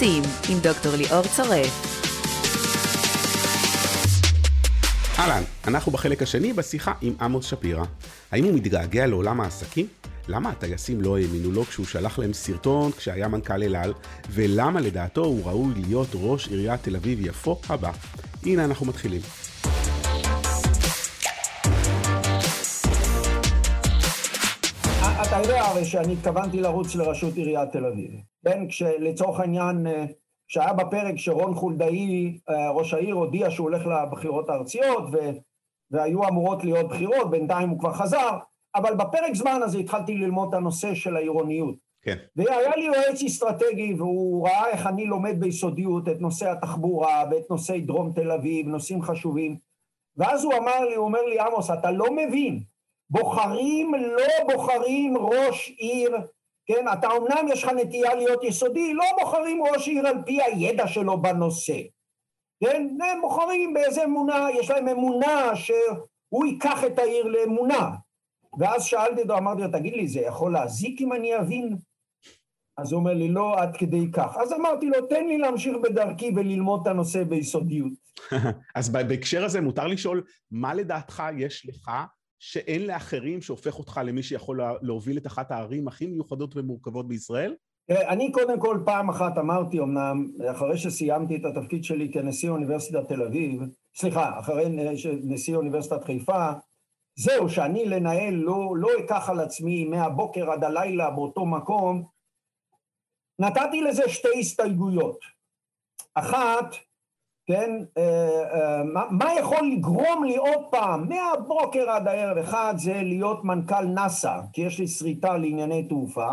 עושים עם דוקטור ליאור צורף. אהלן, אנחנו בחלק השני בשיחה עם עמוס שפירא. האם הוא מתגעגע לעולם העסקים? למה הטייסים לא האמינו לו כשהוא שלח להם סרטון כשהיה מנכ"ל אל על, ולמה לדעתו הוא ראוי להיות ראש עיריית תל אביב-יפו הבא? הנה אנחנו מתחילים. אתה יודע הרי שאני התכוונתי לרוץ לראשות עיריית תל אביב. בין כשלצורך העניין, אה, כשהיה בפרק שרון חולדאי, אה, ראש העיר, הודיע שהוא הולך לבחירות הארציות, ו, והיו אמורות להיות בחירות, בינתיים הוא כבר חזר, אבל בפרק זמן הזה התחלתי ללמוד את הנושא של העירוניות. כן. והיה לי יועץ אסטרטגי, והוא ראה איך אני לומד ביסודיות את נושא התחבורה ואת נושאי דרום תל אביב, נושאים חשובים. ואז הוא אמר לי, הוא אומר לי, עמוס, אתה לא מבין, בוחרים לא בוחרים ראש עיר, כן, אתה אומנם יש לך נטייה להיות יסודי, לא בוחרים ראש עיר על פי הידע שלו בנושא, כן, הם בוחרים באיזה אמונה, יש להם אמונה שהוא ייקח את העיר לאמונה. ואז שאלתי אותו, אמרתי לו, תגיד לי, זה יכול להזיק אם אני אבין? אז הוא אומר לי, לא עד כדי כך. אז אמרתי לו, תן לי להמשיך בדרכי וללמוד את הנושא ביסודיות. אז בהקשר הזה מותר לשאול, מה לדעתך יש לך שאין לאחרים שהופך אותך למי שיכול להוביל את אחת הערים הכי מיוחדות ומורכבות בישראל? אני קודם כל פעם אחת אמרתי אמנם, אחרי שסיימתי את התפקיד שלי כנשיא אוניברסיטת תל אביב, סליחה, אחרי נשיא אוניברסיטת חיפה, זהו, שאני לנהל לא, לא אקח על עצמי מהבוקר עד הלילה באותו מקום, נתתי לזה שתי הסתייגויות. אחת, כן, אה, אה, מה, יכול לגרום לי עוד פעם, מהבוקר עד הערב, אחד זה להיות מנכ"ל נאס"א, כי יש לי שריטה לענייני תעופה,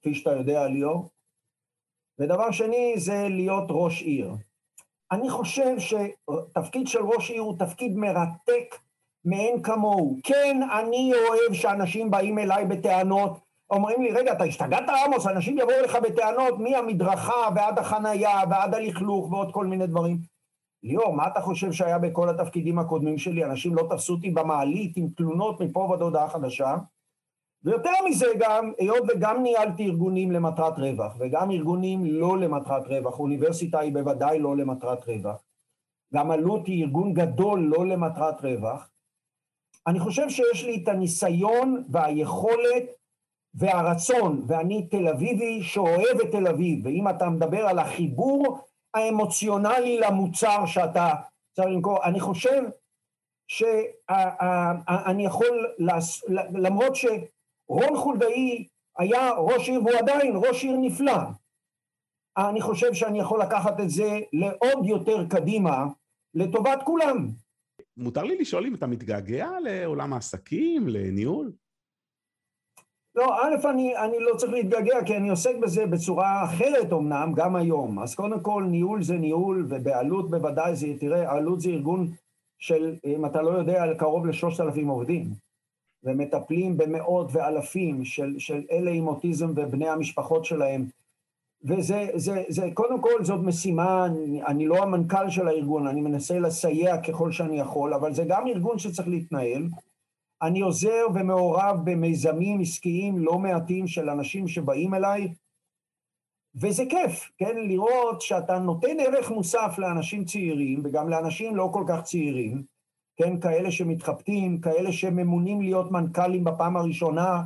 כפי שאתה יודע ליאור, ודבר שני זה להיות ראש עיר. אני חושב שתפקיד של ראש עיר הוא תפקיד מרתק מאין כמוהו. כן, אני אוהב שאנשים באים אליי בטענות, אומרים לי, רגע, אתה השתגעת עמוס, אנשים יבואו אליך בטענות מהמדרכה ועד החנייה ועד הלכלוך ועוד כל מיני דברים. ליאור, מה אתה חושב שהיה בכל התפקידים הקודמים שלי? אנשים לא תפסו אותי במעלית עם תלונות מפה ועד הודעה חדשה. ויותר מזה גם, היות וגם ניהלתי ארגונים למטרת רווח, וגם ארגונים לא למטרת רווח, אוניברסיטה היא בוודאי לא למטרת רווח, גם אלו"ט היא ארגון גדול לא למטרת רווח, אני חושב שיש לי את הניסיון והיכולת והרצון, ואני תל אביבי שאוהב את תל אביב, ואם אתה מדבר על החיבור האמוציונלי למוצר שאתה צריך למכור. אני חושב שאני יכול, למרות שרון חולדאי היה ראש עיר והוא עדיין ראש עיר נפלא, אני חושב שאני יכול לקחת את זה לעוד יותר קדימה לטובת כולם. מותר לי לשאול אם אתה מתגעגע לעולם העסקים, לניהול? לא, א', אני, אני לא צריך להתגעגע, כי אני עוסק בזה בצורה אחרת אמנם, גם היום. אז קודם כל, ניהול זה ניהול, ובעלות בוודאי זה, תראה, עלות זה ארגון של, אם אתה לא יודע, קרוב לשלושת אלפים עובדים, ומטפלים במאות ואלפים של, של אלה עם אוטיזם ובני המשפחות שלהם. וזה, זה, זה, קודם כל זאת משימה, אני, אני לא המנכ"ל של הארגון, אני מנסה לסייע ככל שאני יכול, אבל זה גם ארגון שצריך להתנהל. אני עוזר ומעורב במיזמים עסקיים לא מעטים של אנשים שבאים אליי, וזה כיף, כן, לראות שאתה נותן ערך מוסף לאנשים צעירים, וגם לאנשים לא כל כך צעירים, כן, כאלה שמתחבטים, כאלה שממונים להיות מנכ"לים בפעם הראשונה,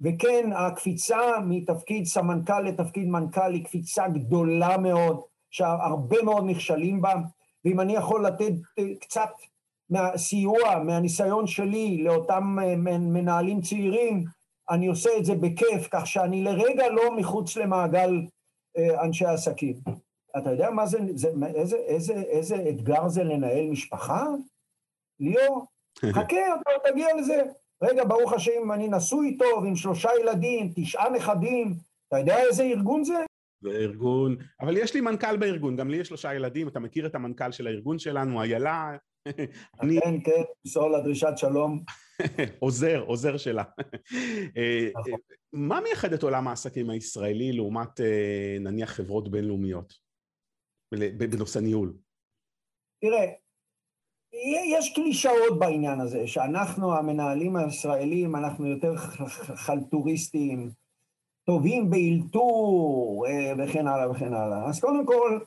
וכן, הקפיצה מתפקיד סמנכ"ל לתפקיד מנכ"ל היא קפיצה גדולה מאוד, שהרבה מאוד נכשלים בה, ואם אני יכול לתת קצת מהסיוע, מהניסיון שלי לאותם אה, מנהלים צעירים, אני עושה את זה בכיף, כך שאני לרגע לא מחוץ למעגל אה, אנשי עסקים. אתה יודע מה זה, זה איזה, איזה, איזה אתגר זה לנהל משפחה? ליאור, חכה, אתה תגיע לזה. רגע, ברוך השם, אני נשוי טוב, עם שלושה ילדים, תשעה נכדים, אתה יודע איזה ארגון זה? זה ארגון, אבל יש לי מנכ"ל בארגון, גם לי יש שלושה ילדים, אתה מכיר את המנכ"ל של הארגון שלנו, איילה, אני... כן, כן, למסור לה דרישת שלום. עוזר, עוזר שלה. אה, נכון. מה מייחד את עולם העסקים הישראלי לעומת אה, נניח חברות בינלאומיות בנושא ניהול? תראה, יש קלישאות בעניין הזה, שאנחנו המנהלים הישראלים, אנחנו יותר חלטוריסטים, טובים באלתור אה, וכן הלאה וכן הלאה. אז קודם כל,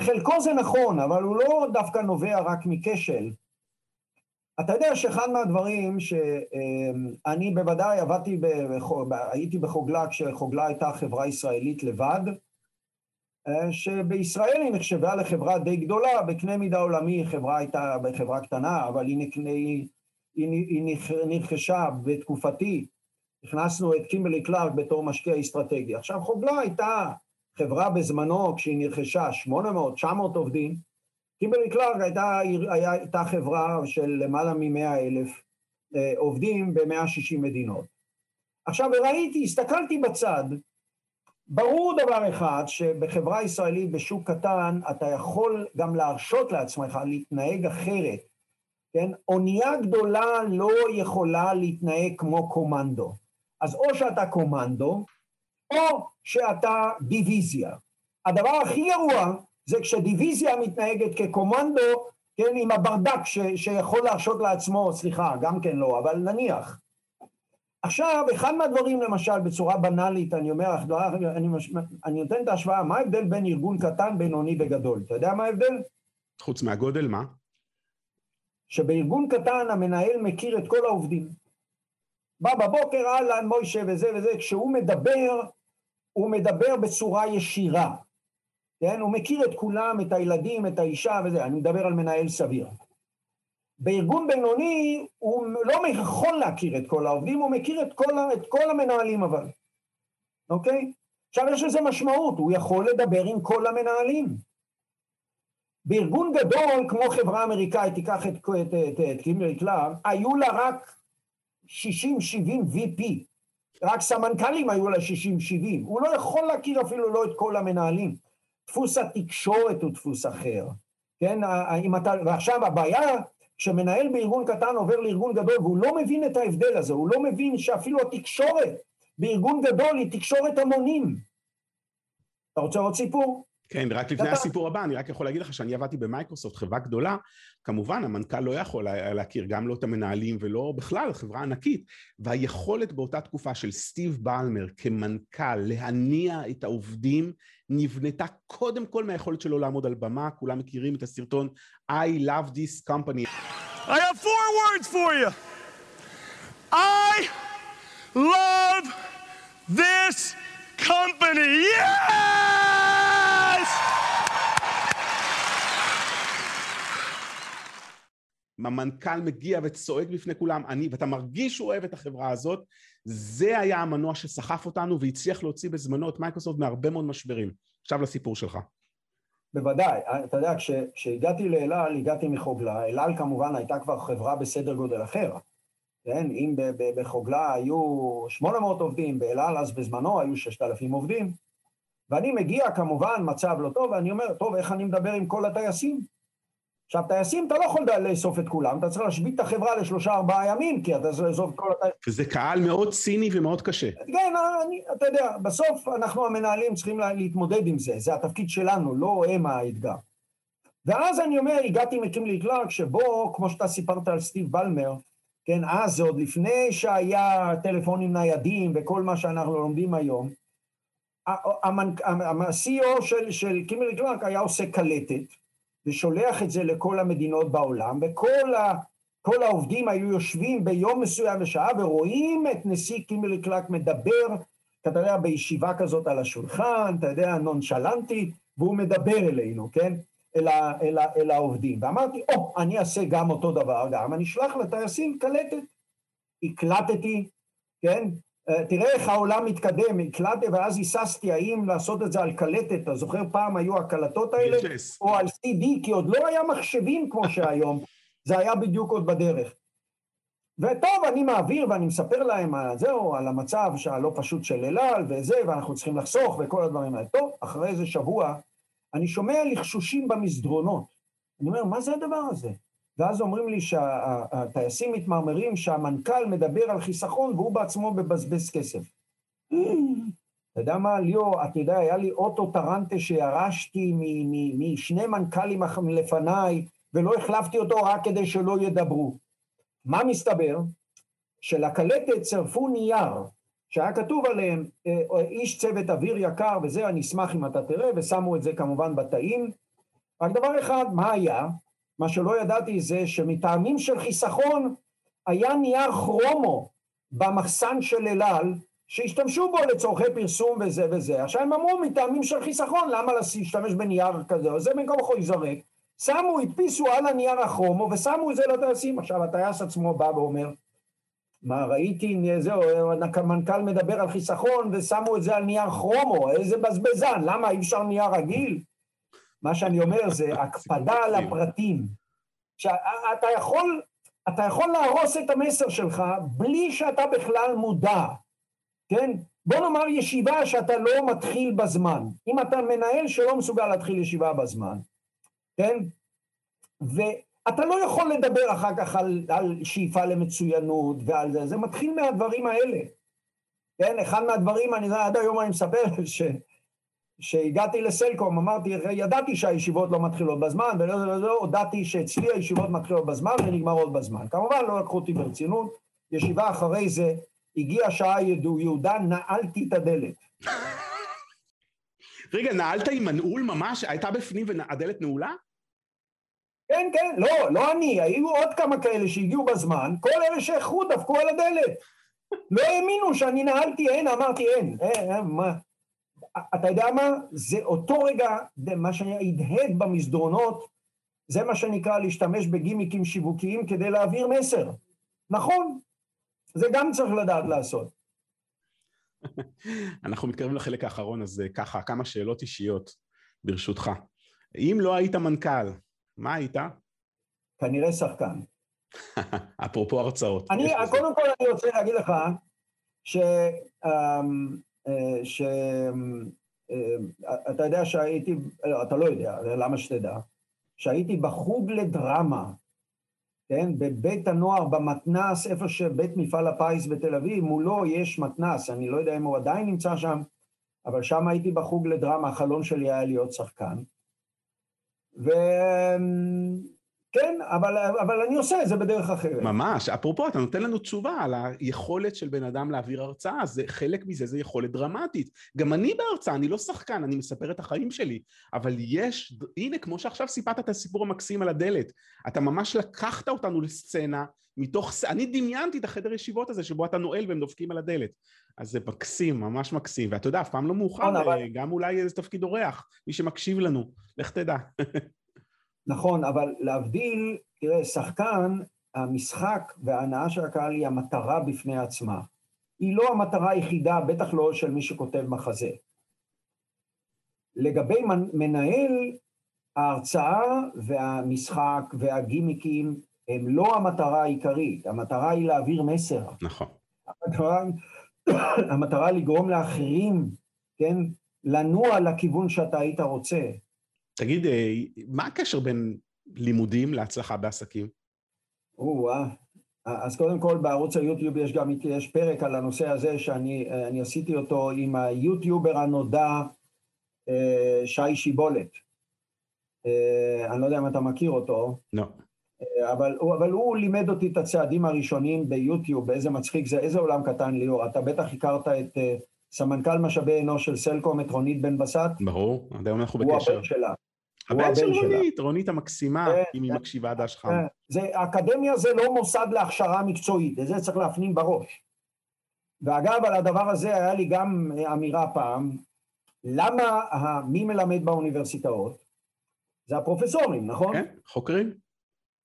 חלקו זה נכון, אבל הוא לא דווקא נובע רק מכשל. אתה יודע שאחד מהדברים שאני בוודאי עבדתי, בחוג, הייתי בחוגלה כשחוגלה הייתה חברה ישראלית לבד, אה, שבישראל היא נחשבה לחברה די גדולה, בקנה מידה עולמי חברה הייתה חברה קטנה, אבל היא, היא, היא, היא נרכשה בתקופתי, הכנסנו את קימברלי קלארק בתור משקיע אסטרטגי. עכשיו חוגלה הייתה חברה בזמנו, כשהיא נרכשה 800-900 עובדים, קימברלי קלארק הייתה, הייתה חברה של למעלה מ-100 אלף אה, עובדים ב-160 מדינות. עכשיו ראיתי, הסתכלתי בצד, ברור דבר אחד, שבחברה ישראלית בשוק קטן אתה יכול גם להרשות לעצמך להתנהג אחרת, כן? אונייה גדולה לא יכולה להתנהג כמו קומנדו. אז או שאתה קומנדו, או שאתה דיוויזיה. הדבר הכי גרוע זה כשדיוויזיה מתנהגת כקומנדו, כן, עם הברדק ש, שיכול להרשות לעצמו, סליחה, גם כן לא, אבל נניח. עכשיו, אחד מהדברים למשל, בצורה בנאלית, אני אומר, אני, אני נותן את ההשוואה, מה ההבדל בין ארגון קטן, בינוני וגדול? אתה יודע מה ההבדל? חוץ מהגודל, מה? שבארגון קטן המנהל מכיר את כל העובדים. בא בבוקר, אהלן, מוישה וזה וזה, כשהוא מדבר, הוא מדבר בצורה ישירה. כן? הוא מכיר את כולם, את הילדים, את האישה וזה, אני מדבר על מנהל סביר. בארגון בינוני הוא לא יכול להכיר את כל העובדים, הוא מכיר את כל, את כל המנהלים אבל, אוקיי? עכשיו יש לזה משמעות, הוא יכול לדבר עם כל המנהלים. בארגון גדול כמו חברה אמריקאית, תיקח את, את, קלאר, היו לה רק 60-70 VP, רק סמנכ"לים היו לה 60-70, הוא לא יכול להכיר אפילו לא את כל המנהלים. דפוס התקשורת הוא דפוס אחר, כן? אם אתה, ועכשיו הבעיה, כשמנהל בארגון קטן עובר לארגון גדול והוא לא מבין את ההבדל הזה, הוא לא מבין שאפילו התקשורת בארגון גדול היא תקשורת המונים. אתה רוצה עוד סיפור? כן, רק לפני הסיפור הבא, אני רק יכול להגיד לך שאני עבדתי במייקרוסופט, חברה גדולה, כמובן המנכ"ל לא יכול להכיר גם לא את המנהלים ולא בכלל, חברה ענקית, והיכולת באותה תקופה של סטיב בלמר כמנכ"ל להניע את העובדים נבנתה קודם כל מהיכולת שלו לעמוד על במה, כולם מכירים את הסרטון I love this company. I have four words for you. I love this company. Yes! המנכ"ל מגיע וצועק בפני כולם, אני, ואתה מרגיש שהוא אוהב את החברה הזאת, זה היה המנוע שסחף אותנו והצליח להוציא בזמנו את מייקרוסופט מהרבה מאוד משברים. עכשיו לסיפור שלך. בוודאי, אתה יודע, כשהגעתי לאלעל, הגעתי מחוגלה, אלעל כמובן הייתה כבר חברה בסדר גודל אחר, כן? אם בחוגלה היו 800 עובדים, באלעל אז בזמנו היו 6,000 עובדים, ואני מגיע כמובן, מצב לא טוב, ואני אומר, טוב, איך אני מדבר עם כל הטייסים? עכשיו, טייסים, אתה לא יכול לאסוף את כולם, אתה צריך להשבית את החברה לשלושה ארבעה ימים, כי אתה צריך לאסוף את כל הטייסים. וזה קהל מאוד ציני ומאוד קשה. כן, אני, אתה יודע, בסוף אנחנו המנהלים צריכים להתמודד עם זה, זה התפקיד שלנו, לא הם האתגר. ואז אני אומר, הגעתי מקימלי קלארק, שבו, כמו שאתה סיפרת על סטיב בלמר, כן, אז זה עוד לפני שהיה טלפונים ניידים וכל מה שאנחנו לומדים היום, ה-CEO של, של קימלי קלארק היה עושה קלטת, ושולח את זה לכל המדינות בעולם, וכל ה, כל העובדים היו יושבים ביום מסוים בשעה ורואים את נשיא קימברלי קלאק מדבר, אתה יודע, בישיבה כזאת על השולחן, אתה יודע, נונשלנטי, והוא מדבר אלינו, כן? אל, ה, אל, ה, אל העובדים. ואמרתי, או, oh, אני אעשה גם אותו דבר, גם אני אשלח לטייסים קלטת. הקלטתי, כן? אה, תראה איך העולם מתקדם, הקלטתי ואז היססתי האם לעשות את זה על קלטת, אתה זוכר פעם היו הקלטות האלה? או על CD, כי עוד לא היה מחשבים כמו שהיום, זה היה בדיוק עוד בדרך. וטוב, אני מעביר ואני מספר להם על זהו, על המצב הלא פשוט של אלעל וזה, ואנחנו צריכים לחסוך וכל הדברים האלה. טוב, אחרי איזה שבוע, אני שומע לחשושים במסדרונות. אני אומר, מה זה הדבר הזה? ואז אומרים לי שהטייסים מתמרמרים שהמנכ"ל מדבר על חיסכון והוא בעצמו מבזבז כסף. אתה יודע מה, ליאור, אתה יודע, היה לי אוטו טרנטה שירשתי משני מנכ"לים לפניי, ולא החלפתי אותו רק כדי שלא ידברו. מה מסתבר? שלקלטת צירפו נייר שהיה כתוב עליהם, אה, איש צוות אוויר יקר וזה, אני אשמח אם אתה תראה, ושמו את זה כמובן בתאים. רק דבר אחד, מה היה? מה שלא ידעתי זה שמטעמים של חיסכון, היה נייר כרומו במחסן של אל על, שהשתמשו בו לצורכי פרסום וזה וזה. עכשיו הם אמרו מטעמים של חיסכון, למה להשתמש בנייר כזה? או זה כה וכה ייזרק. שמו, הדפיסו על הנייר הכרומו ושמו את זה לטייסים. עכשיו הטייס עצמו בא ואומר, מה ראיתי, זהו, המנכ"ל מדבר על חיסכון ושמו את זה על נייר כרומו, איזה בזבזן, למה אי אפשר נייר רגיל? מה שאני אומר זה הקפדה על הפרטים. שאתה יכול, אתה יכול להרוס את המסר שלך בלי שאתה בכלל מודע, כן? בוא נאמר ישיבה שאתה לא מתחיל בזמן. אם אתה מנהל שלא מסוגל להתחיל ישיבה בזמן, כן? ואתה לא יכול לדבר אחר כך על, על שאיפה למצוינות ועל זה, זה מתחיל מהדברים האלה. כן, אחד מהדברים, אני עד היום אני מספר, ש... כשהגעתי לסלקום, אמרתי, ידעתי שהישיבות לא מתחילות בזמן, ולא ולא, ולא, הודעתי שאצלי הישיבות מתחילות בזמן ונגמרות בזמן. כמובן לא לקחו אותי ברצינות, ישיבה אחרי זה, הגיעה שעה יהודה, נעלתי את הדלת. רגע, נעלת עם מנעול ממש? הייתה בפנים והדלת נעולה? כן, כן, לא, לא אני, היו עוד כמה כאלה שהגיעו בזמן, כל אלה שאיכו דפקו על הדלת. לא האמינו שאני נעלתי, אין, אמרתי אין, אין, אין, מה. אתה יודע מה? זה אותו רגע, מה שהדהד במסדרונות, זה מה שנקרא להשתמש בגימיקים שיווקיים כדי להעביר מסר. נכון, זה גם צריך לדעת לעשות. אנחנו מתקרבים לחלק האחרון, אז ככה, כמה שאלות אישיות, ברשותך. אם לא היית מנכ"ל, מה היית? כנראה שחקן. אפרופו הרצאות. אני, קודם כל אני רוצה להגיד לך, ש... אמ, שאתה אה, יודע שהייתי, לא, אתה לא יודע, למה שתדע, שהייתי בחוג לדרמה, כן, בבית הנוער, במתנ"ס, איפה שבית מפעל הפיס בתל אביב, מולו יש מתנ"ס, אני לא יודע אם הוא עדיין נמצא שם, אבל שם הייתי בחוג לדרמה, החלום שלי היה להיות שחקן. ו... כן, אבל, אבל אני עושה את זה בדרך אחרת. ממש, אפרופו, אתה נותן לנו תשובה על היכולת של בן אדם להעביר הרצאה, זה, חלק מזה זה יכולת דרמטית. גם אני בהרצאה, אני לא שחקן, אני מספר את החיים שלי, אבל יש, הנה, כמו שעכשיו סיפרת את הסיפור המקסים על הדלת, אתה ממש לקחת אותנו לסצנה, מתוך, אני דמיינתי את החדר ישיבות הזה שבו אתה נועל והם דופקים על הדלת. אז זה מקסים, ממש מקסים, ואתה יודע, אף פעם לא מאוחר, נכון, אבל... גם אולי איזה תפקיד אורח, מי שמקשיב לנו, לך תדע. נכון, אבל להבדיל, תראה, שחקן, המשחק וההנאה של הקהל היא המטרה בפני עצמה. היא לא המטרה היחידה, בטח לא של מי שכותב מחזה. לגבי מנהל, ההרצאה והמשחק והגימיקים הם לא המטרה העיקרית, המטרה היא להעביר מסר. נכון. המטרה, המטרה לגרום לאחרים, כן, לנוע לכיוון שאתה היית רוצה. תגיד, אה, מה הקשר בין לימודים להצלחה בעסקים? או-אה. אז קודם כל בערוץ היוטיוב יש גם, יש פרק על הנושא הזה שאני אה, עשיתי אותו עם היוטיובר הנודע אה, שי שיבולת. אני לא יודע אם אתה מכיר אותו. לא. אבל, אבל הוא לימד אותי את הצעדים הראשונים ביוטיוב, באיזה מצחיק זה, איזה עולם קטן ליאור. אתה בטח הכרת את סמנכ"ל משאבי אנוש של סלקום, את רונית בן בסט. ברור, עד היום אנחנו בקשר. הוא הבן שלה. הבן של רונית, רונית המקסימה, כן, אם היא כן. מקשיבה דש חם. כן. האקדמיה זה לא מוסד להכשרה מקצועית, את זה צריך להפנים בראש. ואגב, על הדבר הזה היה לי גם אמירה פעם, למה, מי מלמד באוניברסיטאות? זה הפרופסורים, נכון? כן, חוקרים.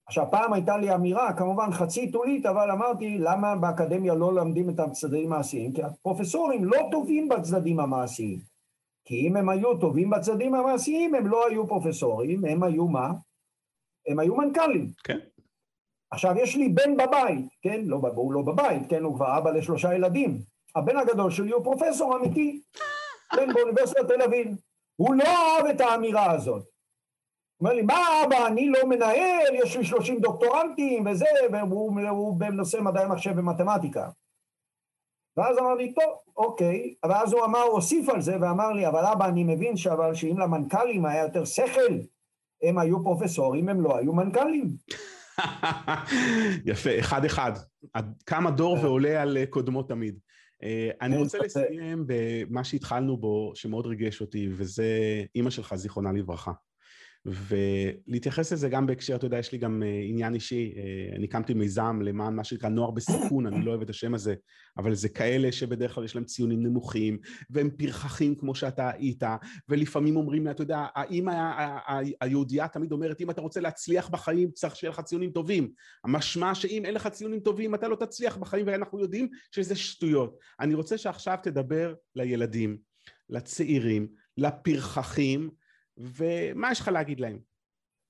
עכשיו, פעם הייתה לי אמירה, כמובן חצי עיתונית, אבל אמרתי, למה באקדמיה לא לומדים את הצדדים המעשיים? כי הפרופסורים לא טובים בצדדים המעשיים. כי אם הם היו טובים בצדדים המעשיים, הם לא היו פרופסורים, הם היו מה? הם היו מנכ"לים. כן. עכשיו, יש לי בן בבית, כן? לא, הוא לא בבית, כן? הוא כבר אבא לשלושה ילדים. הבן הגדול שלי הוא פרופסור אמיתי, כן? באוניברסיטת תל אביב. הוא לא אהב את האמירה הזאת. הוא אומר לי, מה אבא, אני לא מנהל, יש לי 30 דוקטורנטים וזה, והוא בנושא מדעי מחשב ומתמטיקה. ואז אמרתי, טוב, אוקיי. ואז הוא אמר, הוסיף על זה ואמר לי, אבל אבא, אני מבין שאבל שאם למנכ"לים היה יותר שכל, הם היו פרופסורים, הם לא היו מנכ"לים. יפה, אחד אחד. כמה דור ועולה על קודמו תמיד. אה, אני רוצה לסיים במה שהתחלנו בו, שמאוד ריגש אותי, וזה אימא שלך, זיכרונה לברכה. ולהתייחס לזה גם בהקשר, אתה יודע, יש לי גם אה, עניין אישי, אה, אני הקמתי מיזם למען מה שנקרא נוער בסיכון, אני לא אוהב את השם הזה, אבל זה כאלה שבדרך כלל יש להם ציונים נמוכים, והם פרחחים כמו שאתה היית, ולפעמים אומרים לה, אתה יודע, האמא היהודייה תמיד אומרת, אם אתה רוצה להצליח בחיים, צריך שיהיה לך ציונים טובים. המשמע שאם אין לך ציונים טובים, אתה לא תצליח בחיים, ואנחנו יודעים שזה שטויות. אני רוצה שעכשיו תדבר לילדים, לצעירים, לפרחחים, ומה יש לך להגיד להם?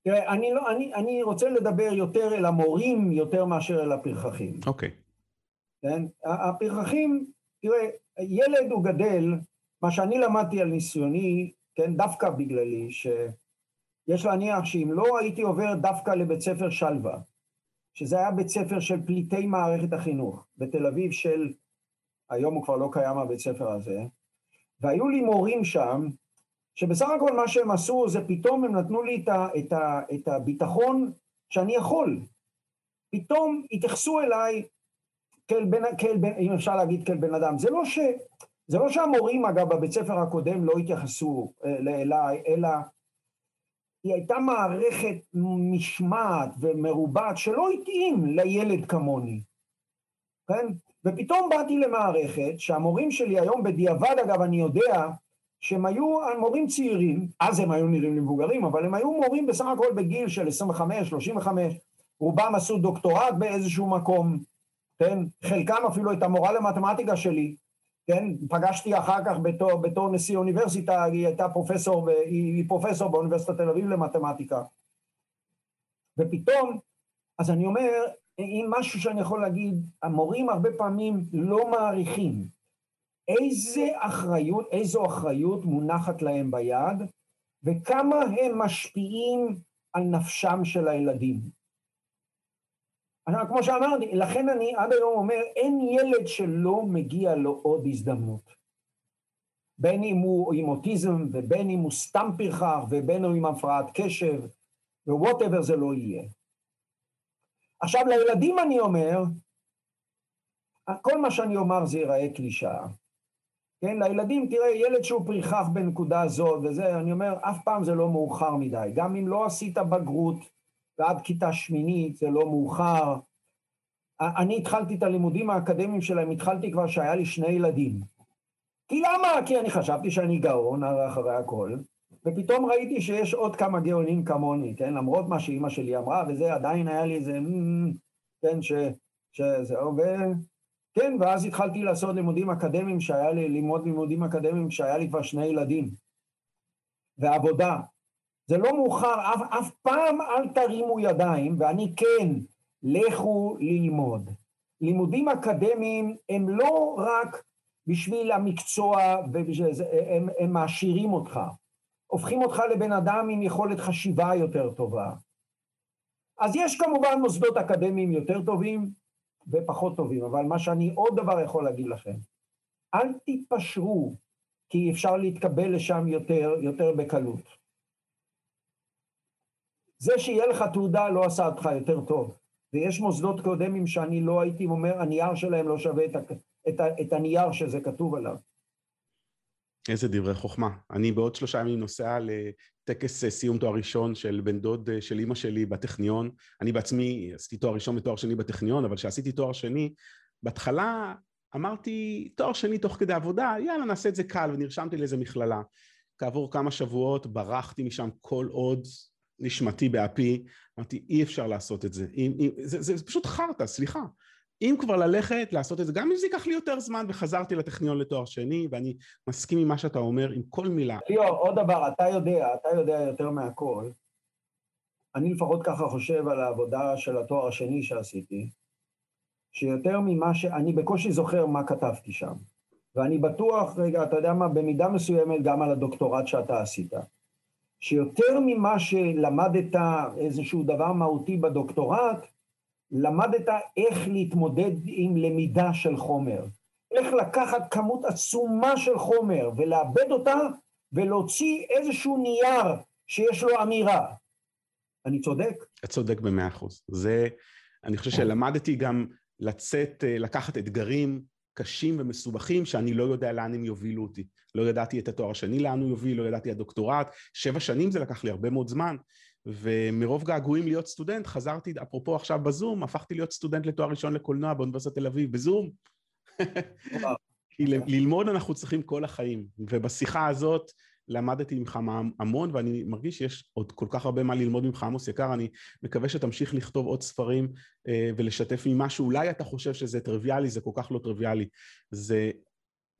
תראה, אני, לא, אני, אני רוצה לדבר יותר אל המורים יותר מאשר אל הפרחחים. אוקיי. Okay. כן? הפרחחים, תראה, ילד הוא גדל, מה שאני למדתי על ניסיוני, כן, דווקא בגללי, שיש להניח שאם לא הייתי עובר דווקא לבית ספר שלווה, שזה היה בית ספר של פליטי מערכת החינוך, בתל אביב של, היום הוא כבר לא קיים הבית ספר הזה, והיו לי מורים שם שבסך הכל מה שהם עשו זה פתאום הם נתנו לי את, ה, את, ה, את הביטחון שאני יכול. פתאום התייחסו אליי כאל בן, כאל בן, אם אפשר להגיד כאל בן אדם. זה לא, ש, זה לא שהמורים, אגב, בבית ספר הקודם לא התייחסו אה, אליי, אלא היא הייתה מערכת משמעת ומרובעת שלא התאים לילד כמוני, כן? ופתאום באתי למערכת שהמורים שלי היום בדיעבד, אגב, אני יודע, שהם היו מורים צעירים, אז הם היו נראים למבוגרים, אבל הם היו מורים בסך הכל בגיל של 25, 35, רובם עשו דוקטורט באיזשהו מקום, כן? חלקם אפילו את המורה למתמטיקה שלי, כן? פגשתי אחר כך בתור, בתור נשיא אוניברסיטה, היא הייתה פרופסור, היא פרופסור באוניברסיטת תל אביב למתמטיקה. ופתאום, אז אני אומר, אם משהו שאני יכול להגיד, המורים הרבה פעמים לא מעריכים איזה אחריות, איזו אחריות מונחת להם ביד, וכמה הם משפיעים על נפשם של הילדים. כמו שאמרתי, לכן אני עד היום אומר, אין ילד שלא מגיע לו עוד הזדמנות. בין אם הוא עם אוטיזם, ובין אם הוא סתם פרחח, ובין אם עם הפרעת קשב, whatever זה לא יהיה. עכשיו, לילדים אני אומר, כל מה שאני אומר זה ייראה קלישאה. כן, לילדים, תראה, ילד שהוא פריחך בנקודה הזאת וזה, אני אומר, אף פעם זה לא מאוחר מדי. גם אם לא עשית בגרות ועד כיתה שמינית, זה לא מאוחר. אני התחלתי את הלימודים האקדמיים שלהם, התחלתי כבר שהיה לי שני ילדים. כי למה? כי אני חשבתי שאני גאון אחרי הכל, ופתאום ראיתי שיש עוד כמה גאונים כמוני, כן? למרות מה שאימא שלי אמרה, וזה עדיין היה לי איזה... כן, ש... שזה... כן, ואז התחלתי לעשות לימודים אקדמיים שהיה לי, ללמוד לימודים אקדמיים כשהיה לי כבר שני ילדים. ועבודה. זה לא מאוחר, אף, אף פעם אל תרימו ידיים, ואני כן, לכו ללמוד. לימודים אקדמיים הם לא רק בשביל המקצוע, הם, הם מעשירים אותך, הופכים אותך לבן אדם עם יכולת חשיבה יותר טובה. אז יש כמובן מוסדות אקדמיים יותר טובים, ופחות טובים, אבל מה שאני עוד דבר יכול להגיד לכם, אל תתפשרו, כי אפשר להתקבל לשם יותר, יותר בקלות. זה שיהיה לך תעודה לא עשה אותך יותר טוב. ויש מוסדות קודמים שאני לא הייתי אומר, הנייר שלהם לא שווה את, את, את הנייר שזה כתוב עליו. איזה דברי חוכמה. אני בעוד שלושה ימים נוסע לטקס אה, סיום תואר ראשון של בן דוד אה, של אימא שלי בטכניון. אני בעצמי עשיתי תואר ראשון ותואר שני בטכניון, אבל כשעשיתי תואר שני, בהתחלה אמרתי, תואר שני תוך כדי עבודה, יאללה נעשה את זה קל, ונרשמתי לאיזה מכללה. כעבור כמה שבועות ברחתי משם כל עוד נשמתי באפי, אמרתי אי אפשר לעשות את זה, אי, אי, זה, זה, זה פשוט חרטא, סליחה. אם כבר ללכת, לעשות את זה, גם אם זה ייקח לי יותר זמן, וחזרתי לטכניון לתואר שני, ואני מסכים עם מה שאתה אומר, עם כל מילה. ליאור, עוד דבר, אתה יודע, אתה יודע יותר מהכל. אני לפחות ככה חושב על העבודה של התואר השני שעשיתי, שיותר ממה ש... אני בקושי זוכר מה כתבתי שם. ואני בטוח, רגע, אתה יודע מה, במידה מסוימת גם על הדוקטורט שאתה עשית. שיותר ממה שלמדת איזשהו דבר מהותי בדוקטורט, למדת איך להתמודד עם למידה של חומר, איך לקחת כמות עצומה של חומר ולאבד אותה ולהוציא איזשהו נייר שיש לו אמירה. אני צודק? אתה צודק במאה אחוז. זה, אני חושב שלמדתי גם לצאת, לקחת אתגרים קשים ומסובכים שאני לא יודע לאן הם יובילו אותי. לא ידעתי את התואר השני לאן הוא יוביל, לא ידעתי הדוקטורט, שבע שנים זה לקח לי הרבה מאוד זמן, ומרוב געגועים להיות סטודנט חזרתי, אפרופו עכשיו בזום, הפכתי להיות סטודנט לתואר ראשון לקולנוע באוניברסיטת תל אביב, בזום. כי ללמוד אנחנו צריכים כל החיים, ובשיחה הזאת למדתי ממך המון ואני מרגיש שיש עוד כל כך הרבה מה ללמוד ממך עמוס יקר, אני מקווה שתמשיך לכתוב עוד ספרים אה, ולשתף ממה שאולי אתה חושב שזה טריוויאלי, זה כל כך לא טריוויאלי. זה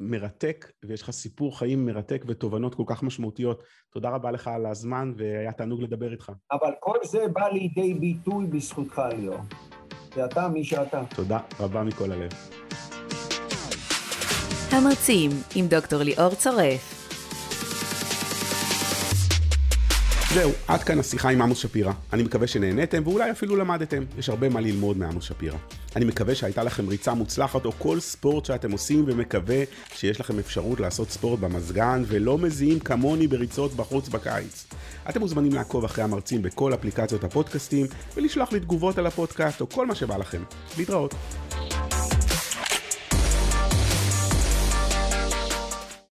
מרתק ויש לך סיפור חיים מרתק ותובנות כל כך משמעותיות. תודה רבה לך על הזמן והיה תענוג לדבר איתך. אבל כל זה בא לידי ביטוי בזכותך ליאור. ואתה מי שאתה. תודה רבה מכל הלב. המרצים עם דוקטור ליאור צורף. זהו, עד כאן השיחה עם עמוס שפירא. אני מקווה שנהניתם ואולי אפילו למדתם. יש הרבה מה ללמוד מעמוס שפירא. אני מקווה שהייתה לכם ריצה מוצלחת או כל ספורט שאתם עושים ומקווה שיש לכם אפשרות לעשות ספורט במזגן ולא מזיעים כמוני בריצות בחוץ בקיץ. אתם מוזמנים לעקוב אחרי המרצים בכל אפליקציות הפודקאסטים ולשלוח לי תגובות על הפודקאסט או כל מה שבא לכם. להתראות.